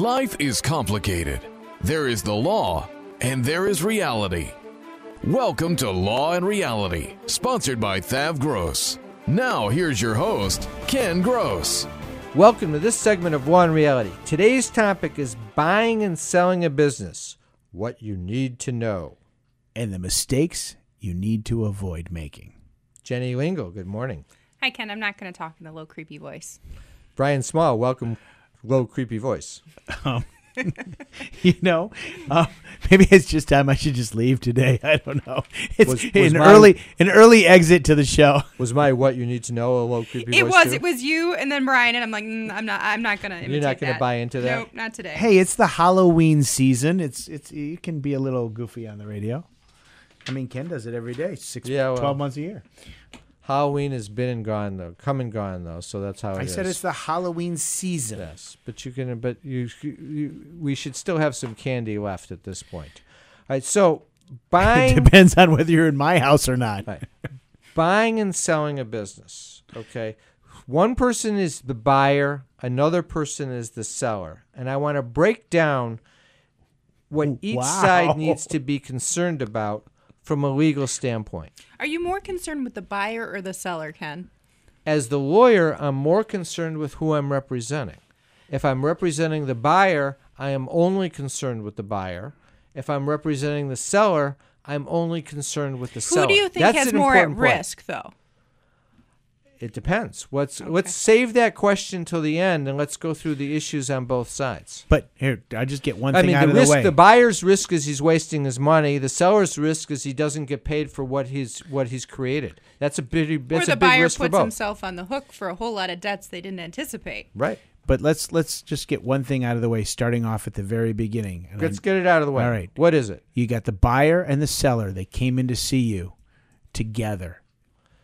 Life is complicated. There is the law, and there is reality. Welcome to Law and Reality, sponsored by Thav Gross. Now, here's your host, Ken Gross. Welcome to this segment of Law and Reality. Today's topic is buying and selling a business. What you need to know. and the mistakes you need to avoid making. Jenny Lingo, good morning. Hi, Ken. I'm not going to talk in a low, creepy voice. Brian Small, welcome. Low, creepy voice. You know, um, maybe it's just time I should just leave today. I don't know. It's Was- was an my- early an early exit to the show. Was my what you need to know a low, creepy voice. It voice? was. too? It was you, and then Brian, and I'm like, mm, I'm not. I'm not going to. You're not gonna buy into that? Nope, not today. Hey, it's the Halloween season. It's it's you can be a little goofy on the radio. I mean, Ken does it every day. Six, Yeah, well. 12 months a year. Halloween has been and gone though, come and gone though. So that's how it I is. said it's the Halloween season. yes, but you can. But you, you, we should still have some candy left at this point. All right, so It buying depends on whether you're in my house or not. Right. buying and selling a business. Okay. One person is the buyer, another person is the seller. And I want to break down what each Wow. side needs to be concerned about from a legal standpoint. Are you more concerned with the buyer or the seller, Ken? As the lawyer, I'm more concerned with who I'm representing. If I'm representing the buyer, I am only concerned with the buyer. If I'm representing the seller, I'm only concerned with the seller. Who do you think That's has more at point. risk, though? It depends. Let's let's save that question till the end, and let's go through the issues on both sides. But here, I just get one I thing mean, out the of risk, the way. the buyer's risk is he's wasting his money. The seller's risk is he doesn't get paid for what he's what he's created. That's a big Or that's the a big buyer risk for puts himself on the hook for a whole lot of debts they didn't anticipate. Right. but let's let's just get one thing out of the way, starting off at the very beginning. And Let's I- get it out of the way. All right. What is it? You got the buyer and the seller. They came in to see you together.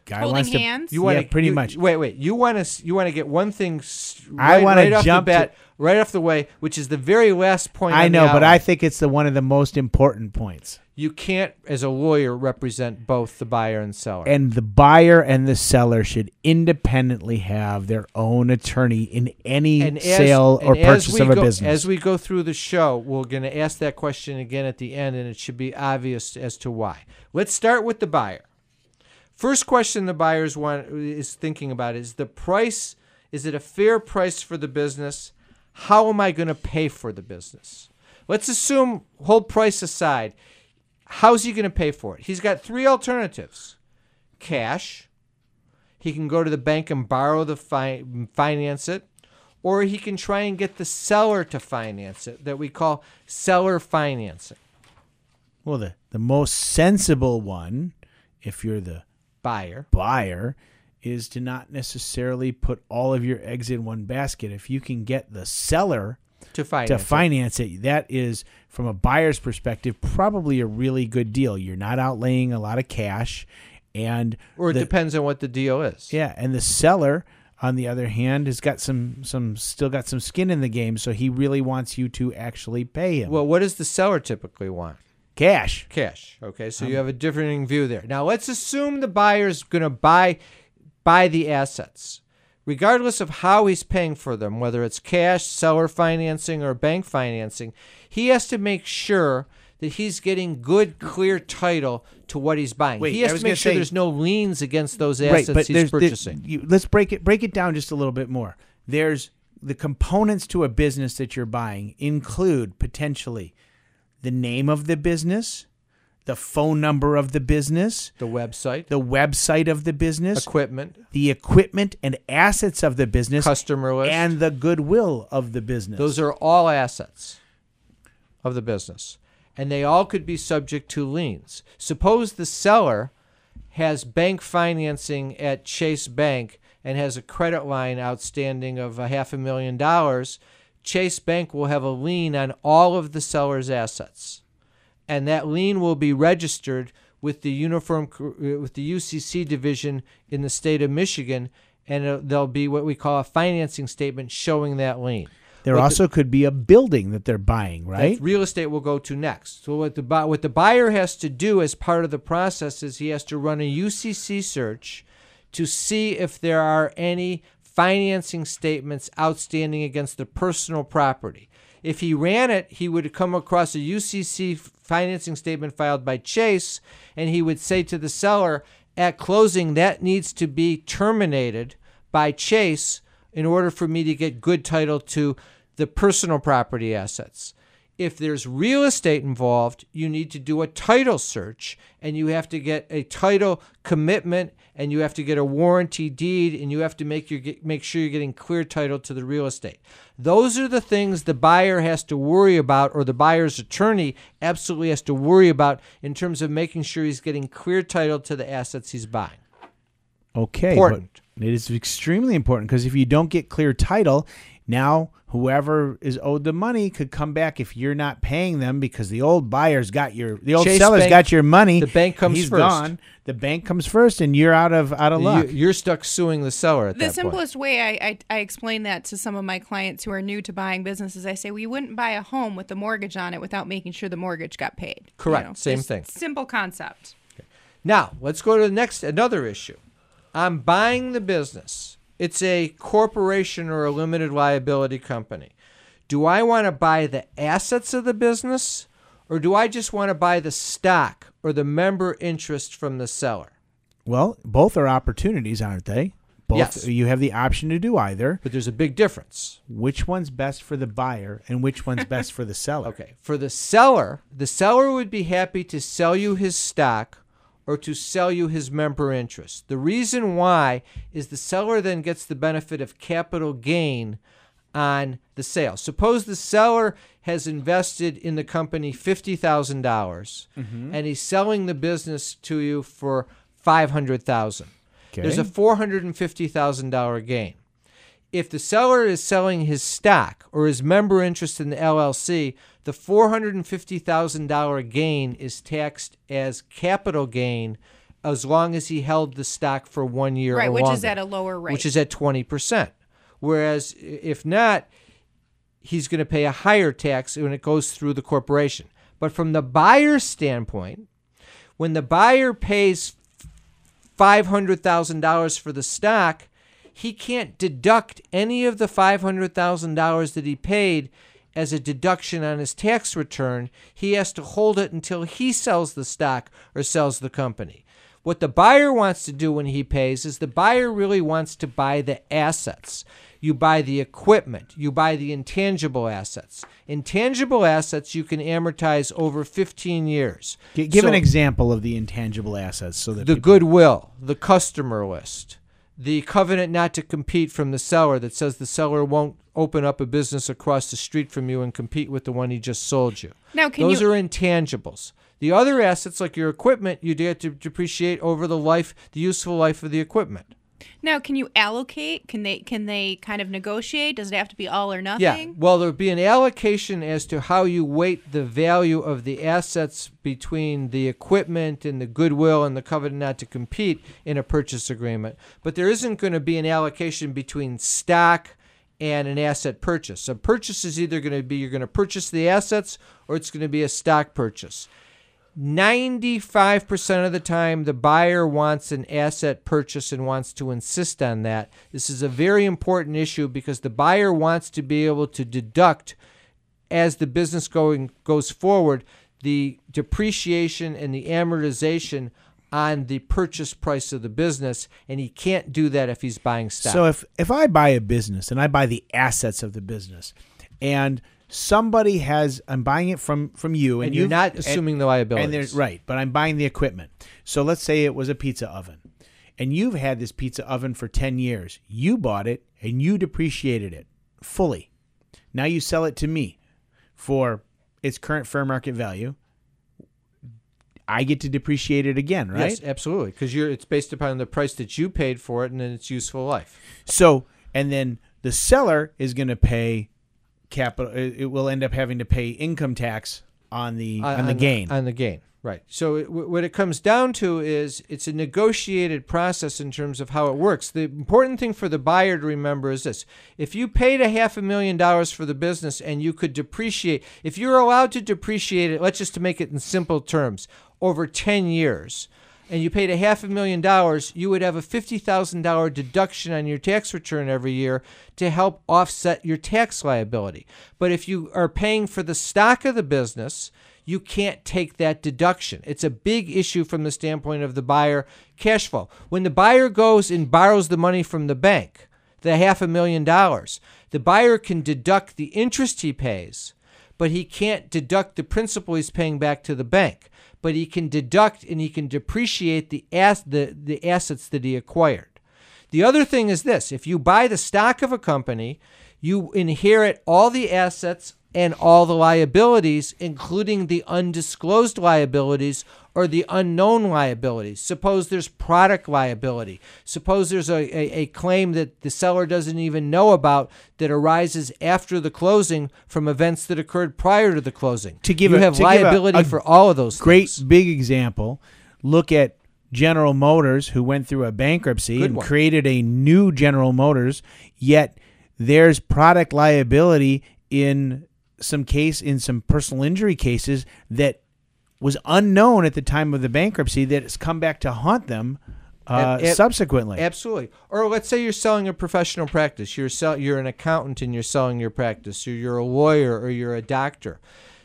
Guy Holding wants to- hands? You want yeah, pretty you, much. Wait, wait. You want to you want to get one thing s- I right, wanna right off the jump to- bat, right off the way, which is the very last point. I on the know, but I outline. think it's the one of the most important points. you can't, as a lawyer, represent both the buyer and seller. And the buyer and the seller should independently have their own attorney in any and as- sale or and as purchase we of a go- business. As we go through the show, we're going to ask that question again at the end, and it should be obvious as to why. Let's start with the buyer. First question the buyers want is thinking about is the price. Is it a fair price for the business? How am I going to pay for the business? Let's assume hold price aside. How's he going to pay for it? He's got three alternatives: cash. He can go to the bank and borrow the fi- finance it, or he can try and get the seller to finance it, that we call seller financing. well, the, the most sensible one, if you're the Buyer. buyer, is to not necessarily put all of your eggs in one basket. If you can get the seller To finance. to it. it. That is, from a buyer's perspective, probably a really good deal. You're not outlaying a lot of cash, and Or it the- depends on what the deal is. yeah, and the seller, on the other hand, has got some some still got some skin in the game, so he really wants you to actually pay him Well, what does the seller typically want? Cash. Cash. Okay, so you um, have a differing view there. Now let's assume the buyer's going to buy buy the assets. Regardless of how he's paying for them, whether it's cash, seller financing, or bank financing, he has to make sure that he's getting good, clear title to what he's buying. Wait, he I has was to make gonna sure say- there's no liens against those assets he's there's- there- purchasing. you- let's break it break it down just a little bit more. There's the components to a business that you're buying include potentially the name of the business, the phone number of the business, the website, the website of the business, equipment, the equipment and assets of the business, customer list, and the goodwill of the business. Those are all assets of the business, and they all could be subject to liens. Suppose the seller has bank financing at Chase Bank and has a credit line outstanding of a half a million dollars. Chase Bank will have a lien on all of the seller's assets, and that lien will be registered with the uniform uh, with the UCC division in the state of Michigan, and uh, there'll be what we call a financing statement showing that lien. there what the- also could be a building that they're buying, right? real estate will go to next. So what the what the buyer has to do as part of the process is he has to run a UCC search to see if there are any financing statements outstanding against the personal property. If he ran it, he would come across a UCC financing statement filed by Chase, and he would say to the seller, at closing, that needs to be terminated by Chase in order for me to get good title to the personal property assets. If there's real estate involved, you need to do a title search and you have to get a title commitment and you have to get a warranty deed and you have to make your make sure you're getting clear title to the real estate. Those are the things the buyer has to worry about or the buyer's attorney absolutely has to worry about in terms of making sure he's getting clear title to the assets he's buying. Okay. Important. but It is extremely important because if you don't get clear title, now whoever is owed the money could come back if you're not paying them because the old buyer's got your the old Chase seller's Bank- got your money. the bank comes He's first. gone. The bank comes first, and you're out of out of luck. You, you're stuck suing the seller at The that point. simplest way I, I, I explain that to some of my clients who are new to buying businesses, I say, well, wouldn't buy a home with a mortgage on it without making sure the mortgage got paid. You Correct. Same thing. Simple concept. Now, let's go to the next another issue. I'm buying the business. It's a corporation or a limited liability company. Do I want to buy the assets of the business or do I just want to buy the stock or the member interest from the seller? well, both are opportunities, aren't they? Both. Yes. You have the option to do either. But there's a big difference. Which one's best for the buyer, and which one's best for the seller? Okay. For the seller, the seller would be happy to sell you his stock or to sell you his member interest. The reason why is the seller then gets the benefit of capital gain on the sale. Suppose the seller has invested in the company $50,000 mm-hmm. and he's selling the business to you for 500,000. There's a $450,000 gain if the seller is selling his stock or his member interest in the LLC, the $450,000 gain is taxed as capital gain as long as he held the stock for one year Right, or which is at a lower rate. Which is at 20%. Whereas if not, he's going to pay a higher tax when it goes through the corporation. But from the buyer's standpoint, when the buyer pays $500,000 for the stock, he can't deduct any of the $500,000 that he paid as a deduction on his tax return. He has to hold it until he sells the stock or sells the company. What the buyer wants to do when he pays is the buyer really wants to buy the assets. You buy the equipment, you buy the intangible assets. Intangible assets you can amortize over 15 years. G- give an example of the intangible assets, so that the people- goodwill, the customer list, the covenant not to compete from the seller that says the seller won't open up a business across the street from you and compete with the one he just sold you. Now, can Those you- are intangibles. The other assets, like your equipment, you do get to depreciate over the life, the useful life of the equipment. Now, can you allocate? Can they can they kind of negotiate? Does it have to be all or nothing? Yeah. Well, there'll be an allocation as to how you weight the value of the assets between the equipment and the goodwill and the covenant not to compete in a purchase agreement. But there isn't going to be an allocation between stock and an asset purchase. A purchase is either going to be you're going to purchase the assets or it's going to be a stock purchase. 95% of the time, the buyer wants an asset purchase and wants to insist on that. This is a very important issue because the buyer wants to be able to deduct as the business going goes forward the depreciation and the amortization on the purchase price of the business and he can't do that if he's buying stock. So if if I buy a business and I buy the assets of the business, and somebody has, I'm buying it from from you, and, and you're not and- assuming the liability. And there's right, but I'm buying the equipment. So let's say it was a pizza oven, and you've had this pizza oven for ten years. You bought it and you depreciated it fully. Now you sell it to me for its current fair market value. I get to depreciate it again, right? Yes, absolutely, because you're it's based upon the price that you paid for it and then its useful life. So, and then the seller is going to pay capital. It it will end up having to pay income tax on the on, the gain. on the gain. Right. So it, what it comes down to is it's a negotiated process in terms of how it works. The important thing for the buyer to remember is this: if you paid a half a million dollars for the business and you could depreciate, if you're allowed to depreciate it, let's just to make it in simple terms, over ten years. And you paid a half a million dollars, you would have a $50,000 deduction on your tax return every year to help offset your tax liability. But if you are paying for the stock of the business, you can't take that deduction. It's a big issue from the standpoint of the buyer cash flow. When the buyer goes and borrows the money from the bank, the half a million dollars, the buyer can deduct the interest he pays, but he can't deduct the principal he's paying back to the bank but he can deduct and he can depreciate the, ass, the, the assets that he acquired. The other thing is this if you buy the stock of a company, you inherit all the assets and all the liabilities, including the undisclosed liabilities or the unknown liabilities. Suppose there's product liability. Suppose there's a, a, a, claim that the seller doesn't even know about that arises after the closing from events that occurred prior to the closing. To give you a, have liability a, for all of those great things. big example. Look at General Motors, who went through a bankruptcy Good and one. created a new General Motors, yet there's product liability in some case in some personal injury cases that was unknown at the time of the bankruptcy that has come back to haunt them uh, Ab- ab- subsequently. Absolutely. Or let's say you're selling a professional practice. You're sell- you're an accountant and you're selling your practice. Or you're a lawyer or you're a doctor.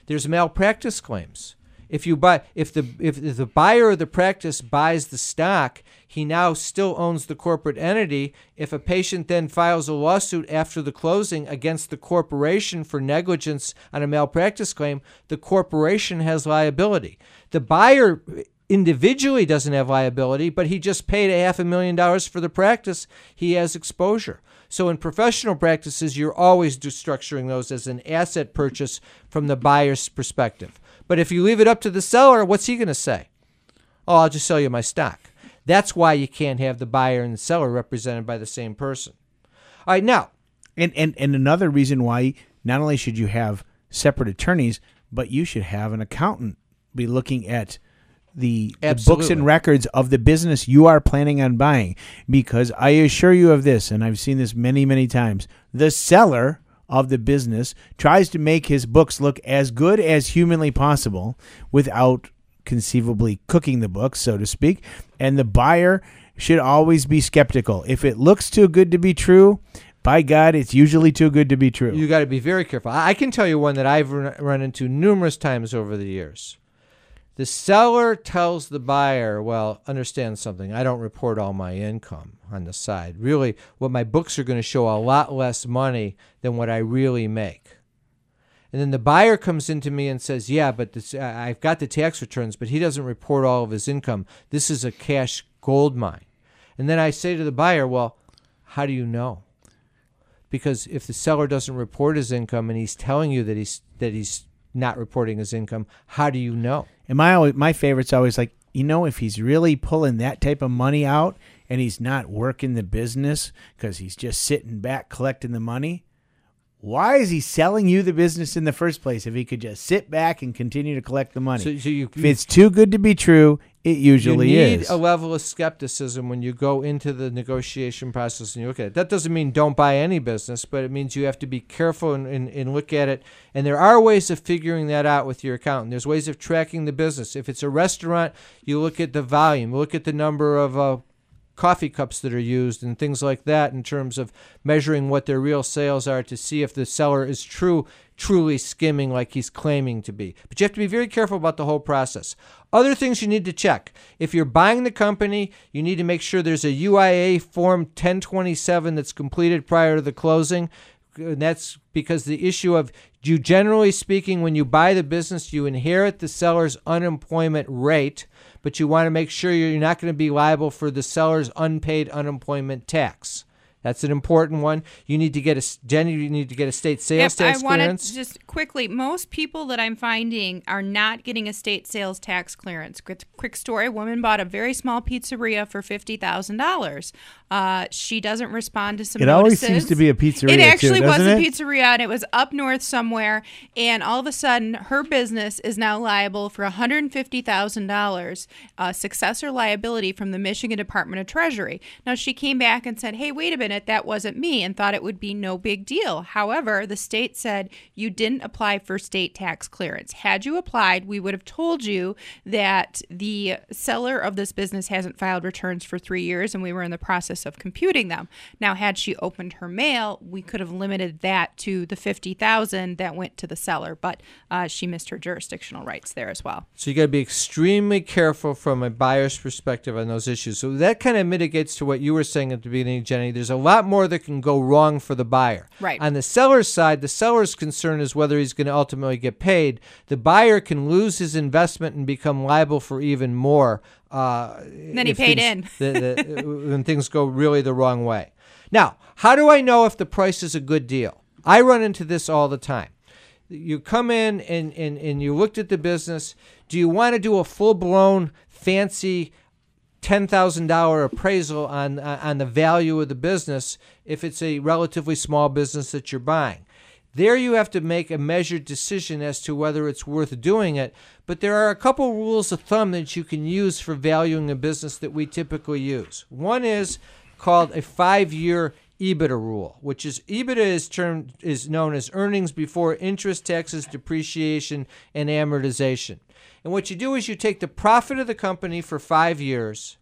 There's malpractice claims. If you buy if the if, the buyer of the practice buys the stock, he now still owns the corporate entity. If a patient then files a lawsuit after the closing against the corporation for negligence on a malpractice claim, the corporation has liability. The buyer individually doesn't have liability, but he just paid a half a million dollars for the practice, he has exposure. So in professional practices, you're always structuring those as an asset purchase from the buyer's perspective. But if you leave it up to the seller, what's he going to say? Oh, I'll just sell you my stock. That's why you can't have the buyer and the seller represented by the same person. All right, now, And, and and another reason why not only should you have separate attorneys, but you should have an accountant be looking at the, the books and records of the business you are planning on buying. Because I assure you of this, and I've seen this many, many times, the seller of the business tries to make his books look as good as humanly possible without conceivably cooking the books, so to speak. And the buyer should always be skeptical. If it looks too good to be true, by God, it's usually too good to be true. you got to be very careful. I can tell you one that I've run into numerous times over the years. The seller tells the buyer, well, understand something. I don't report all my income on the side. Really, what my books are going to show a lot less money than what I really make. And then the buyer comes into me and says, "Yeah, but this, I've got the tax returns, but he doesn't report all of his income. This is a cash gold mine." And then I say to the buyer, "Well, how do you know?" Because if the seller doesn't report his income and he's telling you that he's that he's not reporting his income, how do you know? And my always, my favorite's always like, you know, if he's really pulling that type of money out and he's not working the business because he's just sitting back collecting the money, why is he selling you the business in the first place if he could just sit back and continue to collect the money? So, so you, if it's too good to be true, it usually is. you need is. a level of skepticism when you go into the negotiation process and you look at it. That doesn't mean don't buy any business, but it means you have to be careful and, and, and look at it. And there are ways of figuring that out with your accountant. There's ways of tracking the business. If it's a restaurant, you look at the volume, look at the number of uh, coffee cups that are used and things like that in terms of measuring what their real sales are to see if the seller is true truly skimming like he's claiming to be. But you have to be very careful about the whole process. Other things you need to check. If you're buying the company, you need to make sure there's a UIA form 1027 that's completed prior to the closing. And that's because the issue of you generally speaking, when you buy the business, you inherit the seller's unemployment rate, but you want to make sure you're not going to be liable for the seller's unpaid unemployment tax. That's an important one. You need to get a Jenny. You need to get a state sales Yep, tax I want clearance. to just quickly. Most people that I'm finding are not getting a state sales tax clearance. Quick, quick story: a woman bought a very small pizzeria for fifty thousand dollars. Uh, she doesn't respond to some. It always notices. seems to be a pizzeria, It too, actually was doesn't a pizzeria, and it was up north somewhere. And all of a sudden, her business is now liable for one hundred fifty thousand dollars uh, successor liability from the Michigan Department of Treasury. Now she came back and said, "Hey, wait a minute." In it that wasn't me and thought it would be no big deal. However, the state said you didn't apply for state tax clearance. Had you applied, we would have told you that the seller of this business hasn't filed returns for three years and we were in the process of computing them. Now, had she opened her mail, we could have limited that to the 50000 that went to the seller, but uh, she missed her jurisdictional rights there as well. So you got to be extremely careful from a buyer's perspective on those issues. So that kind of mitigates to what you were saying at the beginning, Jenny. There's a lot more that can go wrong for the buyer. Right. On the seller's side, the seller's concern is whether he's going to ultimately get paid. The buyer can lose his investment and become liable for even more. Uh, Then he paid things- the, the, when things go really the wrong way. Now, how do I know if the price is a good deal? I run into this all the time. You come in and, and, and you looked at the business. Do you want to do a full blown fancy ten thousand dollar appraisal on uh, on the value of the business if it's a relatively small business that you're buying. There you have to make a measured decision as to whether it's worth doing it. But there are a couple rules of thumb that you can use for valuing a business that we typically use. One is called a five year EBITDA rule, which is EBITDA is termed is known as earnings before interest, taxes, depreciation, and amortization. And what you do is you take the profit of the company for five years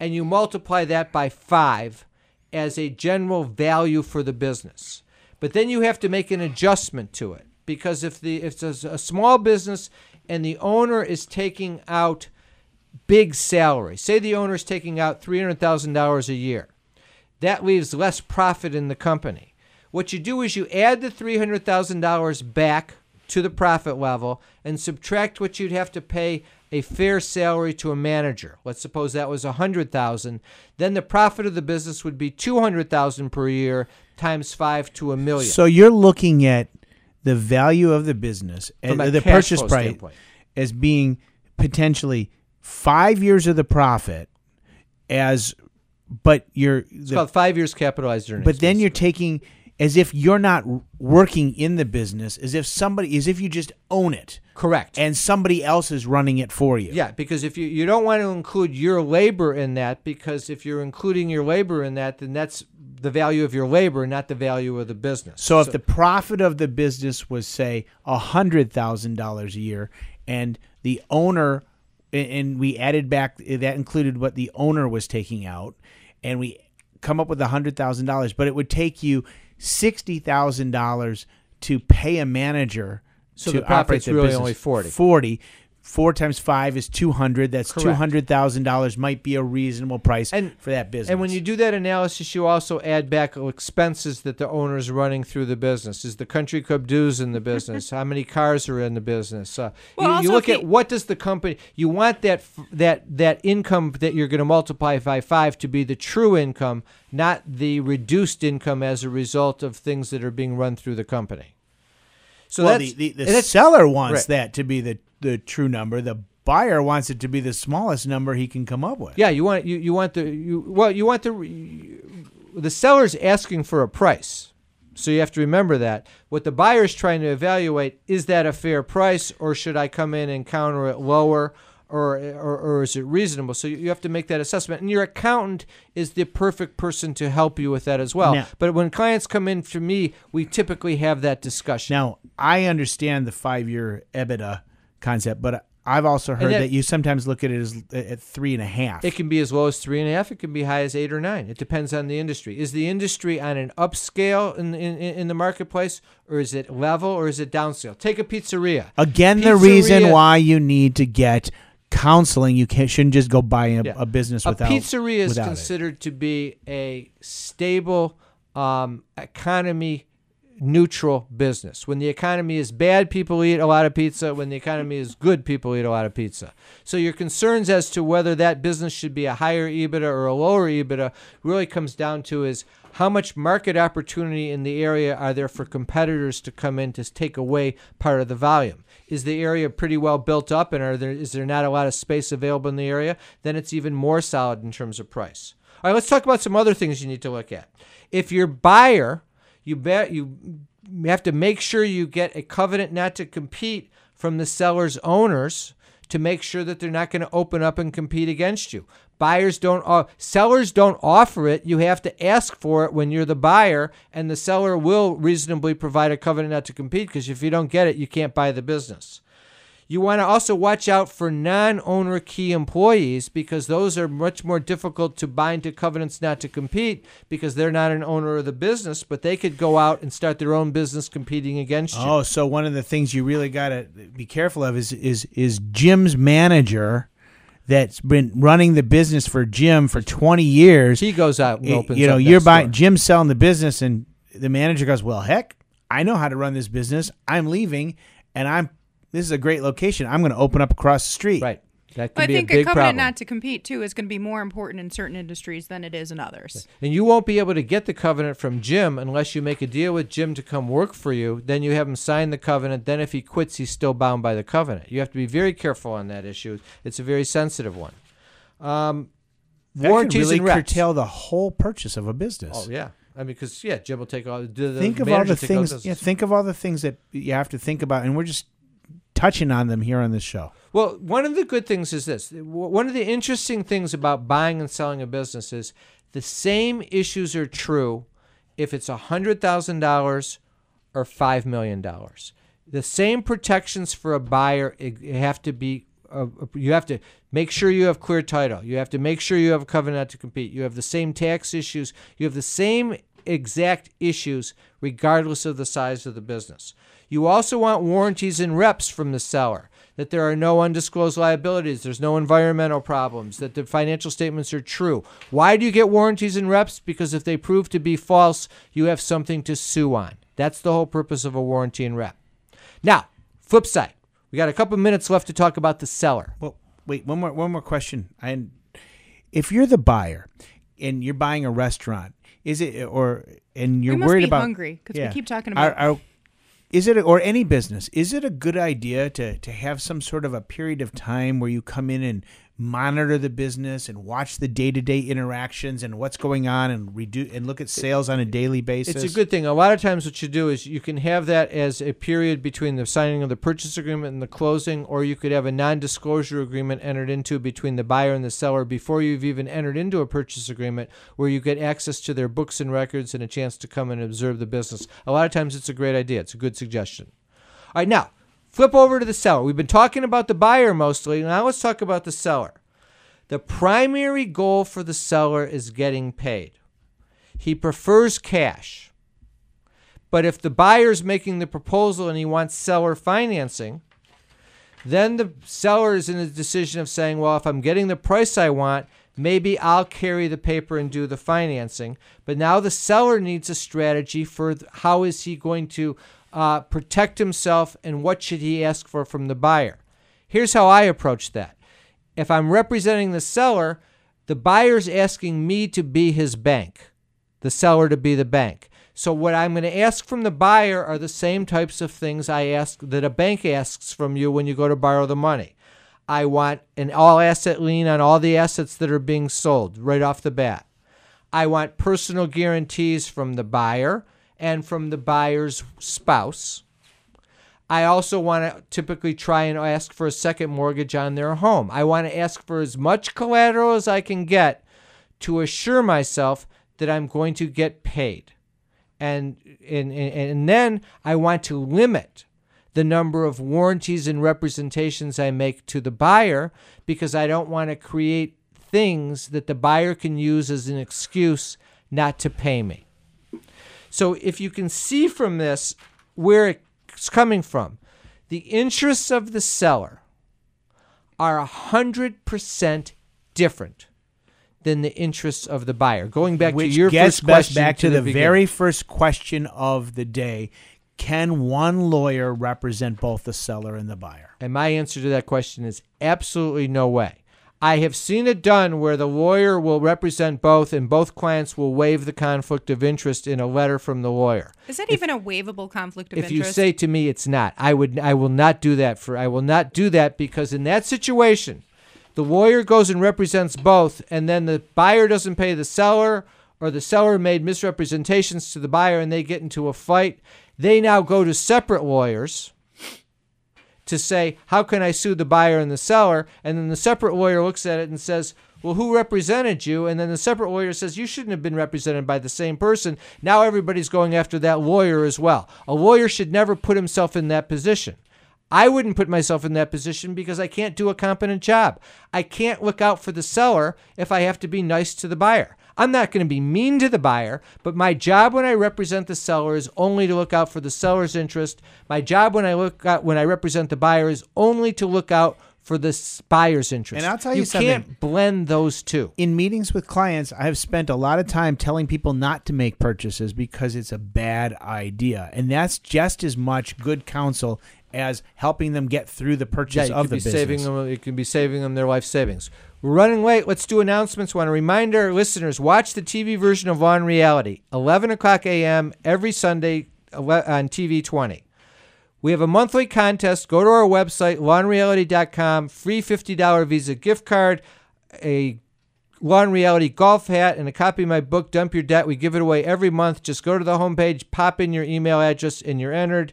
and you multiply that by five as a general value for the business. But then you have to make an adjustment to it because if the if it's a small business and the owner is taking out big salary, say the owner is taking out three hundred thousand dollars a year, that leaves less profit in the company. What you do is you add the three hundred thousand dollars back to the profit level and subtract what you'd have to pay a fair salary to a manager. Let's suppose that was a hundred thousand. Then the profit of the business would be two hundred thousand per year times five to a million. So you're looking at the value of the business, From the purchase price, standpoint. as being potentially five years of the profit, as but you're it's the, called five years capitalized earnings. but then you're taking as if you're not working in the business, as if somebody, as if you just own it, correct. and somebody else is running it for you. Yeah, because if you you don't want to include your labor in that, because if you're including your labor in that, then that's the value of your labor, not the value of the business. So if the profit of the business was say a hundred thousand dollars a year, and the owner, and- and we added back that included what the owner was taking out, and we come up with a hundred thousand dollars, but it would take you sixty thousand dollars to pay a manager. So to the profit's operate the really business. only 40. Forty. Four times five is two hundred. That's two hundred thousand dollars. Might be a reasonable price And- for that business. And when you do that analysis, you also add back expenses that the owner's running through the business. Is the country club dues in the business? How many cars are in the business? Uh, Well, you, you look if at what does the company. You want that that that income that you're going to multiply by five to be the true income, not the reduced income as a result of things that are being run through the company. So well, that's the, the, the seller wants right. that to be the, the true number. The buyer wants it to be the smallest number he can come up with. Yeah, you want you, you want the you well you want the the seller's asking for a price. So you have to remember that. What the buyer's trying to evaluate is that a fair price or should I come in and counter it lower or or, or is it reasonable? So you- you have to make that assessment. And your accountant is the perfect person to help you with that as well. Now- but when clients come in to me, we typically have that discussion. Now, I understand the five year EBITDA concept, but I've also heard that- that, you sometimes look at it as at three and a half. It can be as low as three and a half. It can be high as eight or nine. It depends on the industry. Is the industry on an upscale in in, in the marketplace, or is it level, or is it downscale? Take a pizzeria. Again, the reason why you need to get counseling, you shouldn't just go buy a, Yeah. a business a without pizzeria is without it. considered to be a stable um, economy neutral business. When the economy is bad, people eat a lot of pizza. When the economy is good, people eat a lot of pizza. So your concerns as to whether that business should be a higher EBITDA or a lower EBITDA really comes down to is how much market opportunity in the area are there for competitors to come in to take away part of the volume? Is the area pretty well built up and are there is there not a lot of space available in the area? Then it's even more solid in terms of price. All right, let's talk about some other things you need to look at. If your buyer you bet you have to make sure you get a covenant not to compete from the seller's owners to make sure that they're not going to open up and compete against you. Buyers don't, uh, sellers don't offer it. You have to ask for it when you're the buyer, and the seller will reasonably provide a covenant not to compete because if you don't get it, you can't buy the business. You want to also watch out for non owner key employees because those are much more difficult to bind to covenants not to compete because they're not an owner of the business, but they could go out and start their own business competing against you. Oh, so one of the things you really got to be careful of is is is Jim's manager that's been running the business for Jim for 20 years. He goes out and opens you know, you're buying. Jim's selling the business and the manager goes, "Well, heck, I know how to run this business. I'm leaving and I'm this is a great location. I'm going to open up across the street." Right. That could I be think a a, big covenant problem. not to compete too is going to be more important in certain industries than it is in others. And you won't be able to get the covenant from Jim unless you make a deal with Jim to come work for you. Then you have him sign the covenant. Then if he quits, he's still bound by the covenant. You have to be very careful on that issue. It's a very sensitive one. Um, That could warranties really and reps. curtail the whole purchase of a business. Oh yeah, I mean because yeah, Jim will take all the, the think of all the things. Yeah, think of all the things that you have to think about, and we're just touching on them here on this show. Well, one of the good things is this. One of the interesting things about buying and selling a business is the same issues are true if it's $100,000 or $5 million. The same protections for a buyer have to be uh, you have to make sure you have clear title. You have to make sure you have a covenant to compete. You have the same tax issues. You have the same exact issues regardless of the size of the business. You also want warranties and reps from the seller that there are no undisclosed liabilities, there's no environmental problems, that the financial statements are true. Why do you get warranties and reps? Because if they prove to be false, you have something to sue on. That's the whole purpose of a warranty and rep. Now, flip side. We got a couple minutes left to talk about the seller. Well, wait, one more one more question. And if you're the buyer and you're buying a restaurant, is it or and you're worried be about hungry because Yeah. we keep talking about. are- is it or any business? Is it a good idea to to have some sort of a period of time where you come in and monitor the business and watch the day to day interactions and what's going on and redo and look at sales on a daily basis? It's a good thing. A lot of times, what you do is you can have that as a period between the signing of the purchase agreement and the closing, or you could have a non disclosure agreement entered into between the buyer and the seller before you've even entered into a purchase agreement where you get access to their books and records and a chance to come and observe the business. A lot of times, it's a great idea. It's a good suggestion. All right, now flip over to the seller. We've been talking about the buyer mostly. Now let's talk about the seller. The primary goal for the seller is getting paid. He prefers cash. But if the buyer's making the proposal and he wants seller financing, then the seller is in a decision of saying, well, if I'm getting the price I want, maybe I'll carry the paper and do the financing. But now the seller needs a strategy for how is he going to uh, protect himself and what should he ask for from the buyer. Here's how I approach that. If I'm representing the seller, the buyer's asking me to be his bank, the seller to be the bank. So what I'm going to ask from the buyer are the same types of things I ask that a bank asks from you when you go to borrow the money. I want an all asset lien on all the assets that are being sold right off the bat. I want personal guarantees from the buyer and from the buyer's spouse. I also want to typically try and ask for a second mortgage on their home. I want to ask for as much collateral as I can get to assure myself that I'm going to get paid. And and, and, then I want to limit the number of warranties and representations I make to the buyer because I don't want to create things that the buyer can use as an excuse not to pay me. So if you can see from this where it's coming from, the interests of the seller are 100% different than the interests of the buyer. Going back Which to your gets first question back to, the, beginning. very first question of the day. Can one lawyer represent both the seller and the buyer? And my answer to that question is absolutely no way. I have seen it done where the lawyer will represent both and both clients will waive the conflict of interest in a letter from the lawyer. is that even a waivable conflict of interest? if you say to me it's not, I would I will not do that for I will not do that because in that situation, the lawyer goes and represents both and then the buyer doesn't pay the seller or the seller made misrepresentations to the buyer and they get into a fight. They now go to separate lawyers. To say, how can I sue the buyer and the seller? And then the separate lawyer looks at it and says, well, who represented you? And then the separate lawyer says, you shouldn't have been represented by the same person. Now everybody's going after that lawyer as well. A lawyer should never put himself in that position. I wouldn't put myself in that position because I can't do a competent job. I can't look out for the seller if I have to be nice to the buyer. I'm not going to be mean to the buyer, but my job when I represent the seller is only to look out for the seller's interest. My job when I look out when I represent the buyer is only to look out for the buyer's interest. And I'll tell you you something. can't blend those two. in meetings with clients, I have spent a lot of time telling people not to make purchases because it's a bad idea. And that's just as much good counsel as helping them get through the purchase you of the be business. saving them. It could be saving them their life savings. We're running late. Let's do announcements. Want to remind our listeners: watch the TV version of and Reality, 11 o'clock a.m. every Sunday on TV 20. We have a monthly contest. Go to our website, lawandreality.com. Free $50 Visa gift card, a Law and Reality golf hat, and a copy of my book, Dump Your Debt. We give it away every month. Just go to the homepage, pop in your email address, and you're entered.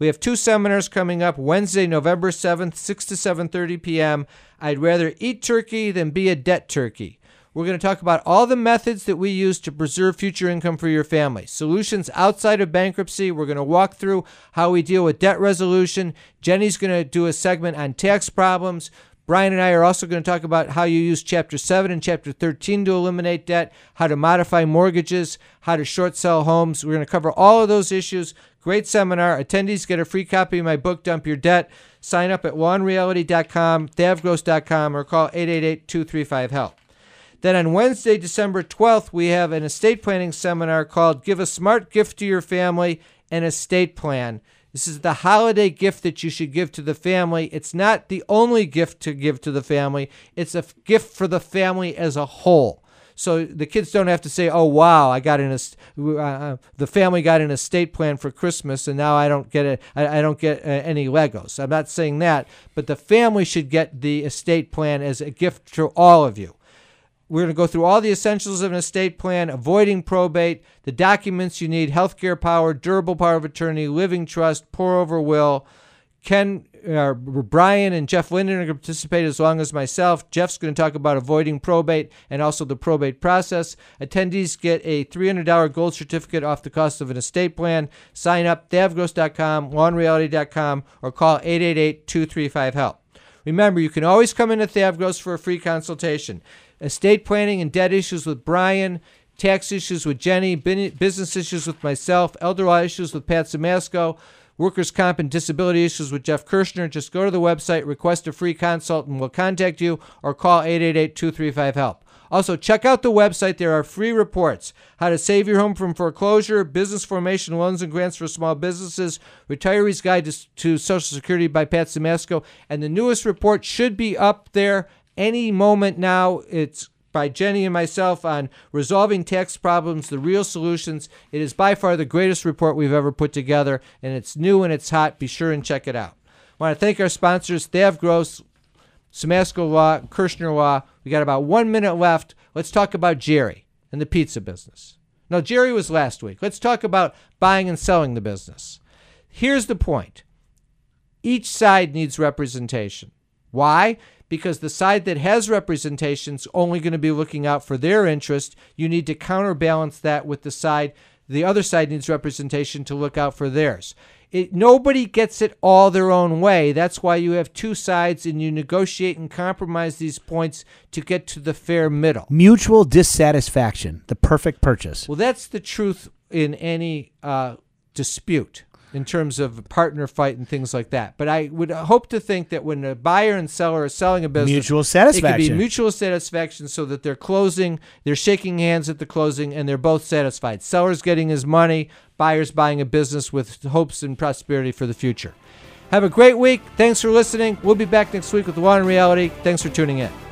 We have two seminars coming up Wednesday, November 7th, 6 to 7:30 p.m. I'd rather eat turkey than be a debt turkey. We're going to talk about all the methods that we use to preserve future income for your family. Solutions outside of bankruptcy. We're going to walk through how we deal with debt resolution. Jenny's going to do a segment on tax problems. Brian and I are also going to talk about how you use Chapter 7 and Chapter 13 to eliminate debt, how to modify mortgages, how to short sell homes. We're going to cover all of those issues. Great seminar. Attendees get a free copy of my book, Dump Your Debt. Sign up at lawandreality.com, thavgross.com, or call 888 235 HELP. Then on Wednesday, December 12th, we have an estate planning seminar called Give a Smart Gift to Your Family an Estate Plan. This is the holiday gift that you should give to the family. It's not the only gift to give to the family, it's a gift for the family as a whole. So the kids don't have to say, "Oh wow, I got an uh, uh, the family got an estate plan for Christmas, and now I don't get it. I, don't get uh, any Legos." I'm not saying that, but the family should get the estate plan as a gift to all of you. We're going to go through all the essentials of an estate plan, avoiding probate, the documents you need, healthcare power, durable power of attorney, living trust, pour over will. Ken, uh, Brian, and Jeff Linden are going to participate as long as myself. Jeff's going to talk about avoiding probate and also the probate process. Attendees get a $300 gold certificate off the cost of an estate plan. Sign up, thavgross.com, lawandreality.com, or call 888 235 HELP. Remember, you can always come into Thavgross for a free consultation. Estate planning and debt issues with Brian, tax issues with Jenny, business issues with myself, elder law issues with Pat Simasko, workers' comp and disability issues with Jeff Kirshner. Just go to the website, request a free consult, and we'll contact you or call 888 235 HELP. Also, check out the website. There are free reports how to save your home from foreclosure, business formation loans and grants for small businesses, Retiree's Guide to, to Social Security by Pat Simasko. And the newest report should be up there any moment now. It's by Jenny and myself on resolving tax problems, the real solutions. It is by far the greatest report we've ever put together, and it's new and it's hot. Be sure and check it out. I want to thank our sponsors, Thav Gross, Simasko Law, Kirshner Law. We got about one minute left. Let's talk about Jerry and the pizza business. Now, Jerry was last week. Let's talk about buying and selling the business. Here's the point each side needs representation. Why? Because the side that has representation is only going to be looking out for their interest. You need to counterbalance that with the side, the other side needs representation to look out for theirs. It, nobody gets it all their own way. That's why you have two sides and you negotiate and compromise these points to get to the fair middle. Mutual dissatisfaction, the perfect purchase. Well, that's the truth in any uh, dispute in terms of partner fight and things like that. But I would hope to think that when a buyer and seller are selling a business, Mutual satisfaction. It could be mutual satisfaction so that they're closing, they're shaking hands at the closing, and they're both satisfied. Seller's getting his money, buyer's buying a business with hopes and prosperity for the future. Have a great week. Thanks for listening. We'll be back next week with Law and Reality. Thanks for tuning in.